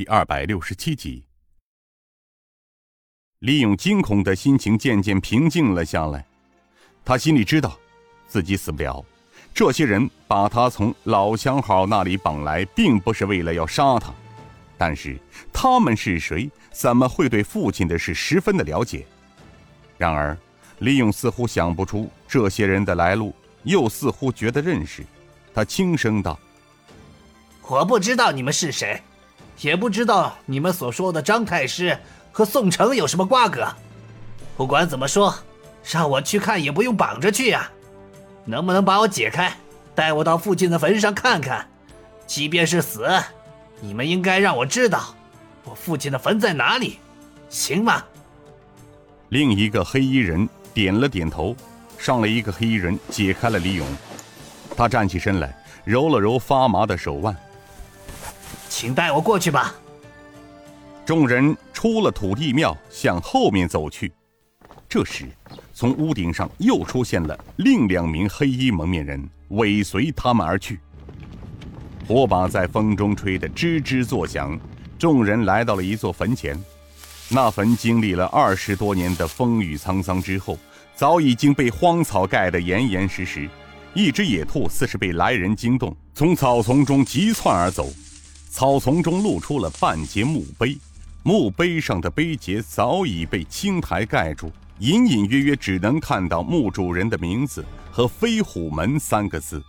第二百六十七集。李勇惊恐的心情渐渐平静了下来，他心里知道，自己死不了。这些人把他从老相好那里绑来，并不是为了要杀他，但是他们是谁？怎么会对父亲的事十分的了解？然而，李勇似乎想不出这些人的来路，又似乎觉得认识。他轻声道：“我不知道你们是谁，也不知道你们所说的张太师和宋城有什么瓜葛。不管怎么说，让我去看也不用绑着去呀。能不能把我解开，带我到父亲的坟上看看？即便是死，你们应该让我知道我父亲的坟在哪里，行吗？”另一个黑衣人点了点头，上来一个黑衣人解开了李勇。他站起身来，揉了揉发麻的手腕。请带我过去吧。众人出了土地庙，向后面走去。这时，从屋顶上又出现了另两名黑衣蒙面人，尾随他们而去。火把在风中吹得吱吱作响。众人来到了一座坟前，那坟经历了二十多年的风雨沧桑之后，早已经被荒草盖得严严实实。一只野兔似是被来人惊动，从草丛中急窜而走。草丛中露出了半截墓碑，墓碑上的碑碣早已被青苔盖住，隐隐约约只能看到墓主人的名字和“飞虎门”三个字。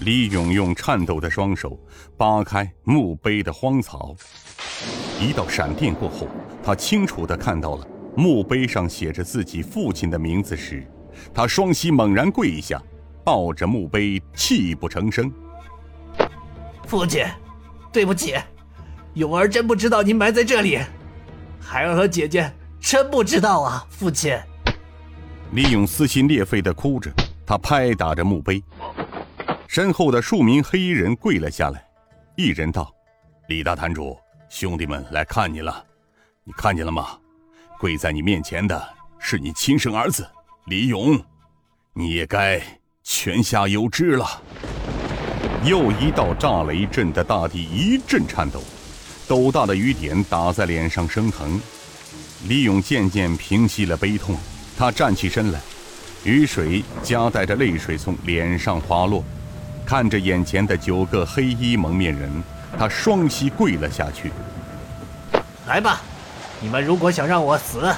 李勇用颤抖的双手扒开墓碑的荒草，一道闪电过后，他清楚地看到了墓碑上写着自己父亲的名字时。他双膝猛然跪下，抱着墓碑，泣不成声。父亲，对不起，勇儿真不知道您埋在这里，孩儿和姐姐真不知道啊，父亲。李勇撕心裂肺的哭着，他拍打着墓碑，身后的数名黑衣人跪了下来。一人道：“李大坛主，兄弟们来看你了，你看见了吗？跪在你面前的是你亲生儿子。”李勇，你也该泉下有知了。又一道炸雷震得大地一阵颤抖，斗大的雨点打在脸上生疼。李勇渐渐平息了悲痛，他站起身来，雨水夹带着泪水从脸上滑落，看着眼前的九个黑衣蒙面人，他双膝跪了下去。来吧，你们如果想让我死，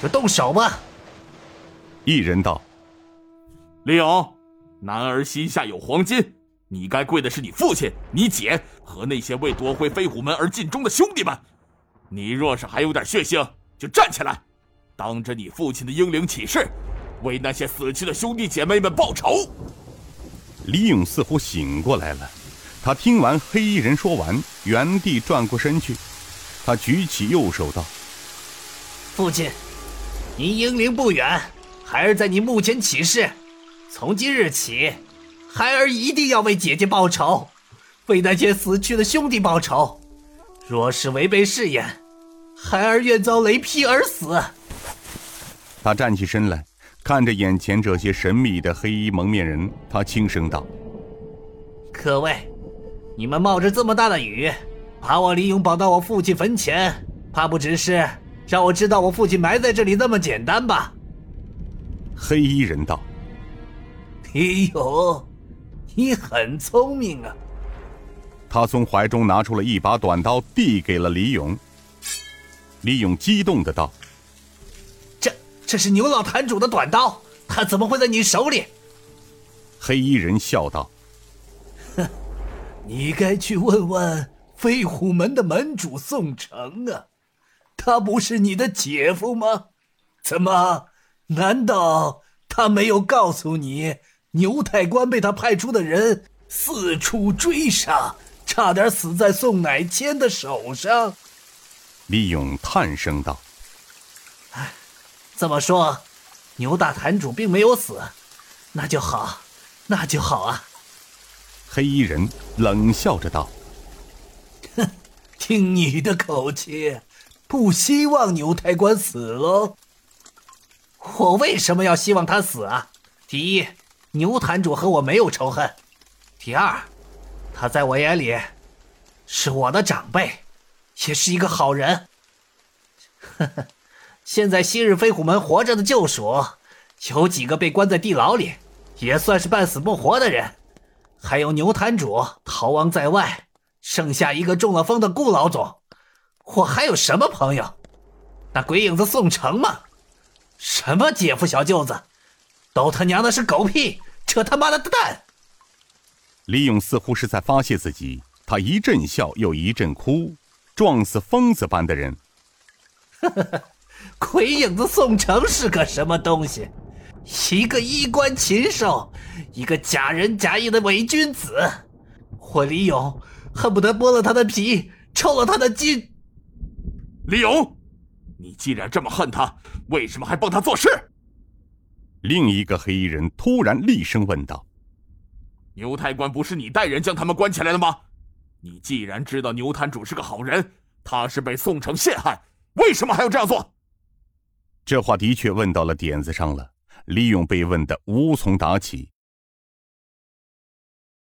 就动手吧。一人道：“李勇，男儿膝下有黄金，你该跪的是你父亲、你姐和那些为夺回飞虎门而尽忠的兄弟们。你若是还有点血性，就站起来，当着你父亲的英灵起誓，为那些死去的兄弟姐妹们报仇。”李勇似乎醒过来了，他听完黑衣人说完，原地转过身去，他举起右手道：“父亲，您英灵不远。”孩儿在你墓前起誓，从今日起，孩儿一定要为姐姐报仇，为那些死去的兄弟报仇。若是违背誓言，孩儿愿遭雷劈而死。他站起身来，看着眼前这些神秘的黑衣蒙面人，他轻声道：“各位，你们冒着这么大的雨，把我李勇绑到我父亲坟前，怕不只是让我知道我父亲埋在这里那么简单吧？”黑衣人道：“李勇，你很聪明啊。”他从怀中拿出了一把短刀，递给了李勇。李勇激动的道：“这这是牛老坛主的短刀，他怎么会在你手里？”黑衣人笑道：“哼，你该去问问飞虎门的门主宋城啊，他不是你的姐夫吗？怎么？”难道他没有告诉你，牛太官被他派出的人四处追杀，差点死在宋乃谦的手上？李勇叹声道：“哎，这么说，牛大坛主并没有死，那就好，那就好啊。”黑衣人冷笑着道：“哼，听你的口气，不希望牛太官死喽？”我为什么要希望他死啊？第一，牛坛主和我没有仇恨；第二，他在我眼里是我的长辈，也是一个好人。呵呵，现在昔日飞虎门活着的旧属，有几个被关在地牢里，也算是半死不活的人。还有牛坛主逃亡在外，剩下一个中了风的顾老总。我还有什么朋友？那鬼影子宋城吗？什么姐夫小舅子，都他娘的是狗屁，扯他妈的蛋！李勇似乎是在发泄自己，他一阵笑又一阵哭，撞死疯子般的人。哈哈鬼影子宋城是个什么东西？一个衣冠禽兽，一个假仁假义的伪君子。我李勇恨不得剥了他的皮，抽了他的筋。李勇，你既然这么恨他，为什么还帮他做事？另一个黑衣人突然厉声问道。牛太官不是你带人将他们关起来的吗？你既然知道牛坛主是个好人，他是被宋城陷害，为什么还要这样做？这话的确问到了点子上了。李勇被问得无从答起，